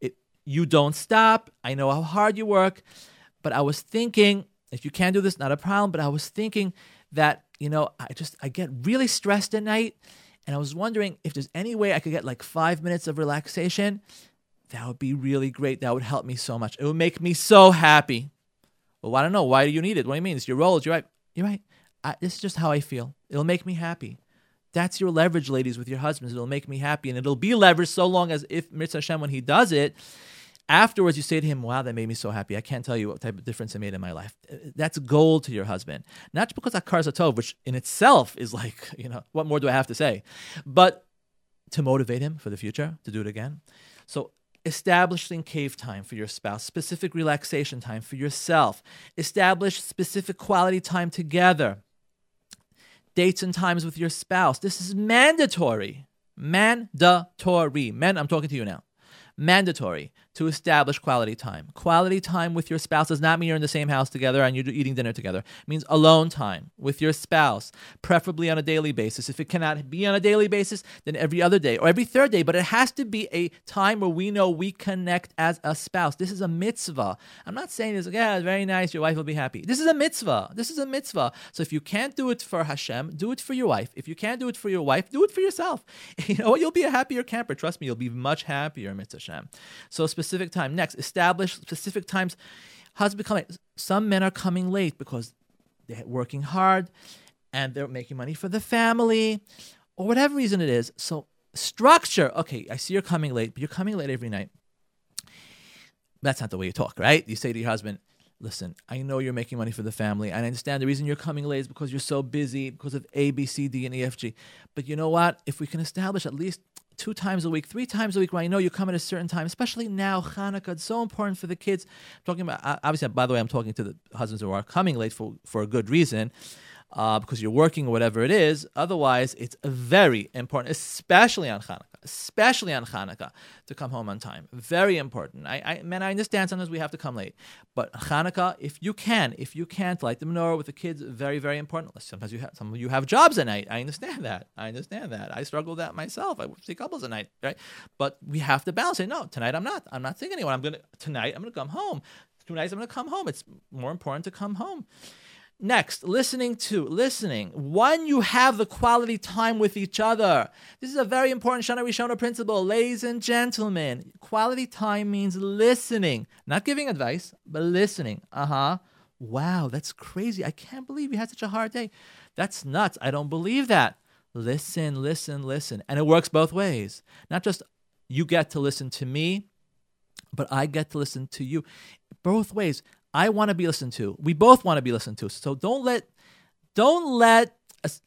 It, you don't stop. I know how hard you work, but I was thinking if you can't do this, not a problem. But I was thinking that you know I just I get really stressed at night, and I was wondering if there's any way I could get like five minutes of relaxation. That would be really great. That would help me so much. It would make me so happy. Well, I don't know. Why do you need it? What do you mean? It's your role. You're right. You're right. I, this is just how I feel. It'll make me happy. That's your leverage, ladies, with your husbands. It'll make me happy. And it'll be leverage so long as if Mitzvah Hashem, when he does it, afterwards you say to him, Wow, that made me so happy. I can't tell you what type of difference it made in my life. Uh, that's gold to your husband. Not just because Hakaras Hatov, which in itself is like, you know, what more do I have to say? But to motivate him for the future, to do it again. So establishing cave time for your spouse, specific relaxation time for yourself, establish specific quality time together dates and times with your spouse. This is mandatory. Mandatory. Men, I'm talking to you now mandatory to establish quality time. Quality time with your spouse does not mean you're in the same house together and you're eating dinner together. It means alone time with your spouse, preferably on a daily basis. If it cannot be on a daily basis, then every other day or every third day, but it has to be a time where we know we connect as a spouse. This is a mitzvah. I'm not saying this, yeah, it's very nice, your wife will be happy. This is a mitzvah. This is a mitzvah. So if you can't do it for Hashem, do it for your wife. If you can't do it for your wife, do it for yourself. You know what? You'll be a happier camper. Trust me, you'll be much happier, mitzvah Hashem. So specific time. Next, establish specific times. Husband coming. Some men are coming late because they're working hard and they're making money for the family or whatever reason it is. So structure. Okay, I see you're coming late, but you're coming late every night. That's not the way you talk, right? You say to your husband, listen, I know you're making money for the family. And I understand the reason you're coming late is because you're so busy because of A, B, C, D, and E, F, G. But you know what? If we can establish at least two times a week, three times a week when I know you come at a certain time, especially now, Hanukkah, it's so important for the kids. I'm talking about, obviously, by the way, I'm talking to the husbands who are coming late for, for a good reason uh, because you're working or whatever it is. Otherwise, it's very important, especially on Hanukkah, especially on Hanukkah, to come home on time. Very important. I, I man, I understand sometimes we have to come late, but Hanukkah, if you can, if you can't, light the menorah with the kids, very, very important. Sometimes you have some of you have jobs at night. I understand that. I understand that. I struggle that myself. I see couples at night, right? But we have to balance it. No, tonight I'm not. I'm not seeing anyone. I'm gonna tonight. I'm gonna come home. Two nights I'm gonna come home. It's more important to come home. Next, listening to, listening. When you have the quality time with each other. This is a very important Shana Rishona principle. Ladies and gentlemen, quality time means listening, not giving advice, but listening. Uh huh. Wow, that's crazy. I can't believe you had such a hard day. That's nuts. I don't believe that. Listen, listen, listen. And it works both ways. Not just you get to listen to me, but I get to listen to you. Both ways. I want to be listened to. We both want to be listened to. So don't let don't let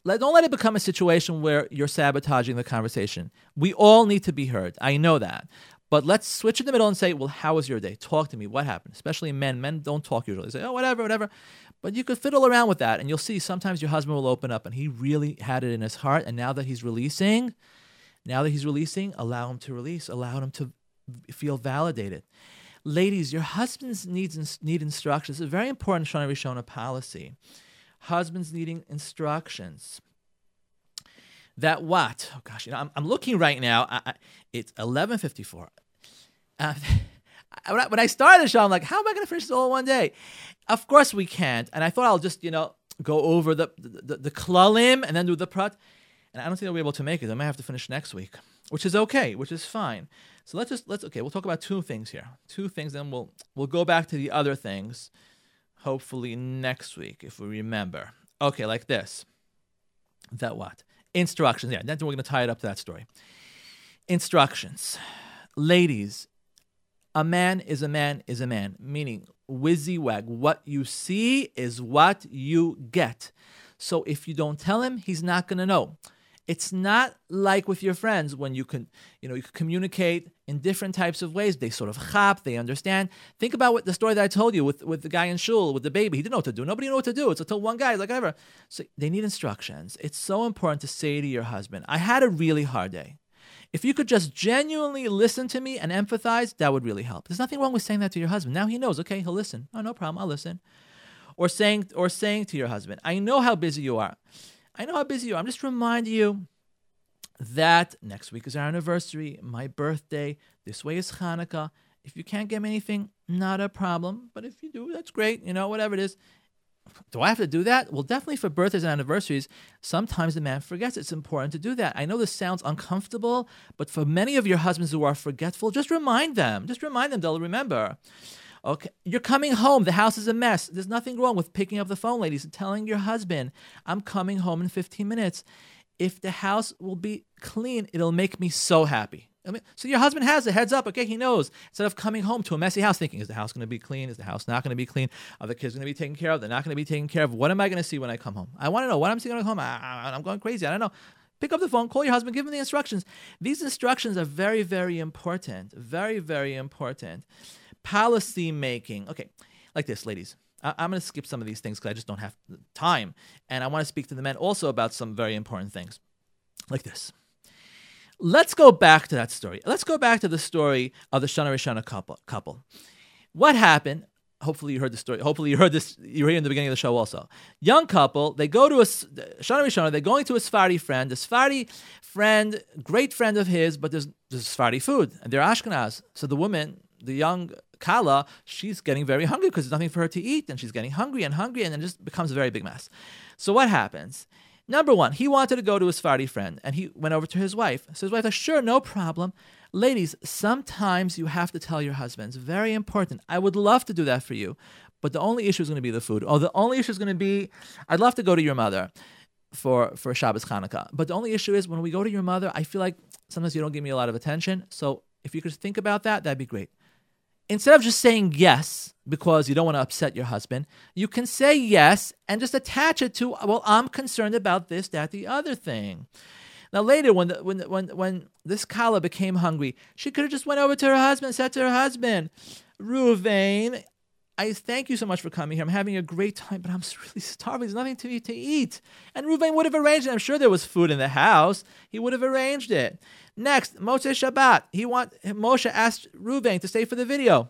don't let it become a situation where you're sabotaging the conversation. We all need to be heard. I know that. But let's switch in the middle and say, well, how was your day? Talk to me. What happened? Especially men. Men don't talk usually. They say, oh, whatever, whatever. But you could fiddle around with that and you'll see sometimes your husband will open up and he really had it in his heart. And now that he's releasing, now that he's releasing, allow him to release, allow him to feel validated. Ladies, your husbands needs need instructions. It's a very important Shana Rishona policy. Husbands needing instructions. That what? Oh gosh, you know, I'm, I'm looking right now. I, I, it's 11:54. Uh, when I started the show, I'm like, how am I going to finish this all one day? Of course we can't. And I thought I'll just, you know, go over the the, the, the klalim and then do the prat. And I don't think I'll be able to make it. I might have to finish next week, which is okay, which is fine. So let's just let's okay, we'll talk about two things here. Two things, then we'll we'll go back to the other things, hopefully next week if we remember. Okay, like this. That what? Instructions. Yeah, then we're gonna tie it up to that story. Instructions. Ladies, a man is a man is a man, meaning wag. What you see is what you get. So if you don't tell him, he's not gonna know. It's not like with your friends when you can, you know, you can communicate in different types of ways. They sort of chap, they understand. Think about what the story that I told you with, with the guy in shul, with the baby. He didn't know what to do. Nobody knew what to do. It's until one guy, like, whatever. So they need instructions. It's so important to say to your husband, I had a really hard day. If you could just genuinely listen to me and empathize, that would really help. There's nothing wrong with saying that to your husband. Now he knows, okay, he'll listen. Oh, no problem, I'll listen. Or saying or saying to your husband, I know how busy you are. I know how busy you are. I'm just reminding you that next week is our anniversary, my birthday. This way is Hanukkah. If you can't get me anything, not a problem. But if you do, that's great. You know, whatever it is. Do I have to do that? Well, definitely for birthdays and anniversaries, sometimes the man forgets it's important to do that. I know this sounds uncomfortable, but for many of your husbands who are forgetful, just remind them. Just remind them they'll remember. Okay, you're coming home. The house is a mess. There's nothing wrong with picking up the phone, ladies, and telling your husband, I'm coming home in 15 minutes if the house will be clean, it'll make me so happy. I mean, so your husband has a heads up, okay? He knows. Instead of coming home to a messy house thinking, is the house going to be clean? Is the house not going to be clean? Are the kids going to be taken care of? They're not going to be taken care of. What am I going to see when I come home? I want to know what I'm seeing when I come home. I, am going crazy. I don't know. Pick up the phone, call your husband, give him the instructions. These instructions are very, very important. Very, very important. Policy making. Okay, like this, ladies. I- am going to skip some of these things because I just don't have time. And I want to speak to the men also about some very important things like this. Let's go back to that story. Let's go back to the story of the Shana Rishona couple. couple. What happened? Hopefully you heard the story. Hopefully you heard this. You heard in the beginning of the show also. Young couple. They go to a Shana Rishona. They're going to a Sephardi friend. The Sephardi friend, great friend of his, but there's there's food, and they're Ashkenaz. So the woman, the young Kala, she's getting very hungry because there's nothing for her to eat, and she's getting hungry and hungry, and it just becomes a very big mess. So what happens? Number one, he wanted to go to his Sephardi friend, and he went over to his wife. So his wife said, "Sure, no problem." Ladies, sometimes you have to tell your husbands. Very important. I would love to do that for you, but the only issue is going to be the food. Oh, the only issue is going to be, I'd love to go to your mother for for Shabbos Hanukkah, but the only issue is when we go to your mother, I feel like sometimes you don't give me a lot of attention. So if you could think about that, that'd be great instead of just saying yes because you don't want to upset your husband, you can say yes and just attach it to, well, I'm concerned about this, that, the other thing. Now later, when the, when when when this Kala became hungry, she could have just went over to her husband, said to her husband, "Ruvain, I thank you so much for coming here. I'm having a great time, but I'm really starving. There's nothing to eat to eat." And Ruvain would have arranged it. I'm sure there was food in the house. He would have arranged it. Next, Motzei Shabbat. He want Moshe asked Ruvain to stay for the video.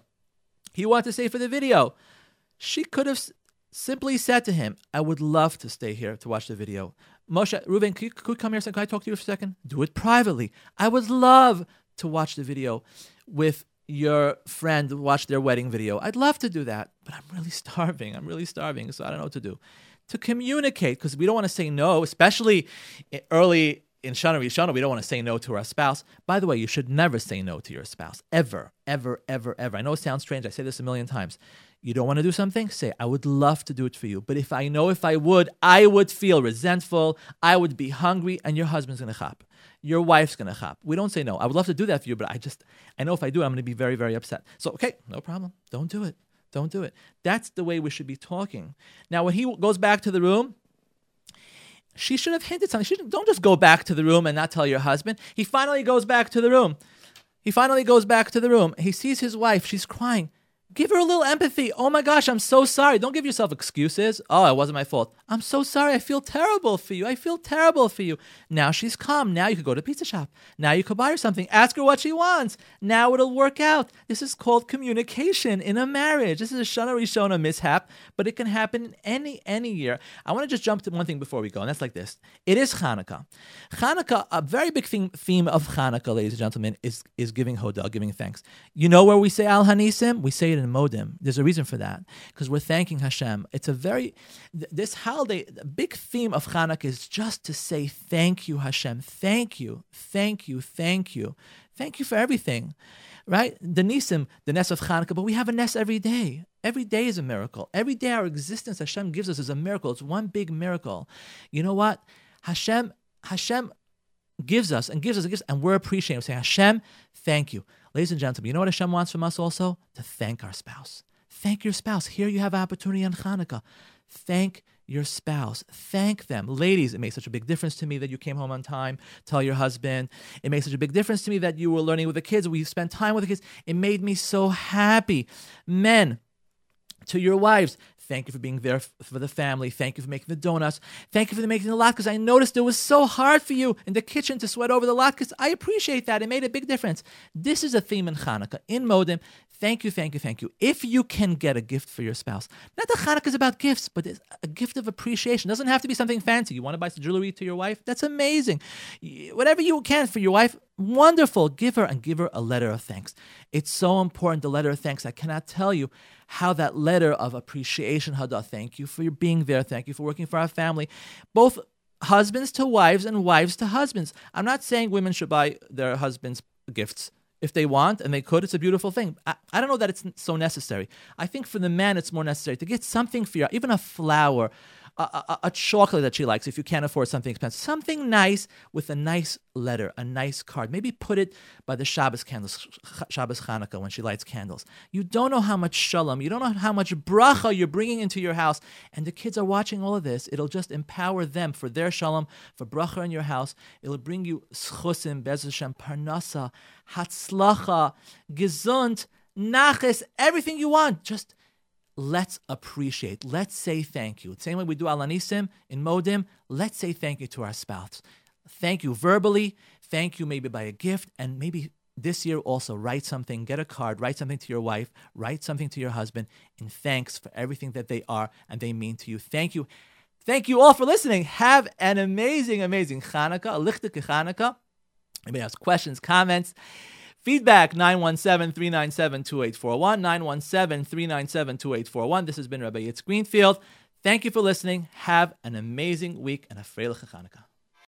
He wanted to stay for the video. She could have simply said to him, I would love to stay here to watch the video. Moshe, Ruvain, could you, could you come here? Can I talk to you for a second? Do it privately. I would love to watch the video with your friend, watch their wedding video. I'd love to do that, but I'm really starving. I'm really starving, so I don't know what to do. to communicate because we don't want to say no, especially early in Shana Rishona, we don't want to say no to our spouse. By the way, you should never say no to your spouse. Ever, ever, ever, ever. I know it sounds strange. I say this a million times. You don't want to do something? Say, I would love to do it for you. But if I know if I would, I would feel resentful. I would be hungry, and your husband's going to chop. Your wife's to chop. We don't say no. I would love to do that for you, but I just, I know if I do, I'm to be very, very upset. So, okay, no problem. Don't do it. Don't do it. That's the way we should be talking. Now, when he goes back to the room, she should have hinted something. She don't just go back to the room and not tell your husband. He finally goes back to the room. He finally goes back to the room. He sees his wife. She's crying. Give her a little empathy. Oh my gosh, I'm so sorry. Don't give yourself excuses. Oh, it wasn't my fault. I'm so sorry. I feel terrible for you. I feel terrible for you. Now she's calm. Now you could go to pizza shop. Now you could buy her something. Ask her what she wants. Now it'll work out. This is called communication in a marriage. This is a Shana Rishona mishap, but it can happen any any year. I want to just jump to one thing before we go, and that's like this. It is Hanukkah. Hanukkah, a very big theme, theme of Hanukkah, ladies and gentlemen, is, is giving Hodah, giving thanks. You know where we say Al Hanisim? We say it in Modim. There's a reason for that because we're thanking Hashem. It's a very this holiday. The big theme of Hanukkah is just to say thank you, Hashem. Thank you, thank you, thank you, thank you for everything. Right? The Nisim, the Ness of Hanukkah, but we have a Ness every day. Every day is a miracle. Every day our existence Hashem gives us is a miracle. It's one big miracle. You know what? Hashem, Hashem gives us and gives us and gives, and we're appreciating. We're saying, Hashem, thank you. Ladies and gentlemen, you know what Hashem wants from us also? To thank our spouse. Thank your spouse. Here you have opportunity on Hanukkah. Thank your spouse. Thank them. Ladies, it makes such a big difference to me that you came home on time. Tell your husband. It makes such a big difference to me that you were learning with the kids. We spent time with the kids. It made me so happy. Men, to your wives, Thank you for being there for the family. Thank you for making the donuts. Thank you for making the latkes. I noticed it was so hard for you in the kitchen to sweat over the latkes. I appreciate that. It made a big difference. This is a theme in Hanukkah, in Modim. Thank you, thank you, thank you. If you can get a gift for your spouse, not that Hanukkah is about gifts, but a gift of appreciation. It doesn't have to be something fancy. You want to buy some jewelry to your wife? That's amazing. Whatever you can for your wife, wonderful. Give her and give her a letter of thanks. It's so important, the letter of thanks. I cannot tell you how that letter of appreciation, Hada, thank you for your being there, thank you for working for our family, both husbands to wives and wives to husbands. I'm not saying women should buy their husbands gifts. If they want and they could, it's a beautiful thing. I, I don't know that it's so necessary. I think for the man, it's more necessary to get something for you, even a flower, a, a, chocolate that she likes if you can't afford something expensive. Something nice with a nice letter, a nice card. Maybe put it by the Shabbos candles, Shabbos Hanukkah when she lights candles. You don't know how much shalom, you don't know how much bracha you're bringing into your house. And the kids are watching all of this. It'll just empower them for their shalom, for bracha in your house. It'll bring you schusim, bez parnasa, hatzlacha, gesund, naches, everything you want. Just let's appreciate, let's say thank you. Same way we do Al Hanisim in Modim, let's say thank you to our spouse. Thank you verbally, thank you maybe by a gift, and maybe this year also write something, get a card, write something to your wife, write something to your husband in thanks for everything that they are and they mean to you. Thank you. Thank you all for listening. Have an amazing, amazing Hanukkah, a lichtike Hanukkah. Anybody has questions, comments? Feedback 917 397 2841. 917 397 2841. This has been Rabbi Yitz Greenfield. Thank you for listening. Have an amazing week and a Freilich Hanukkah.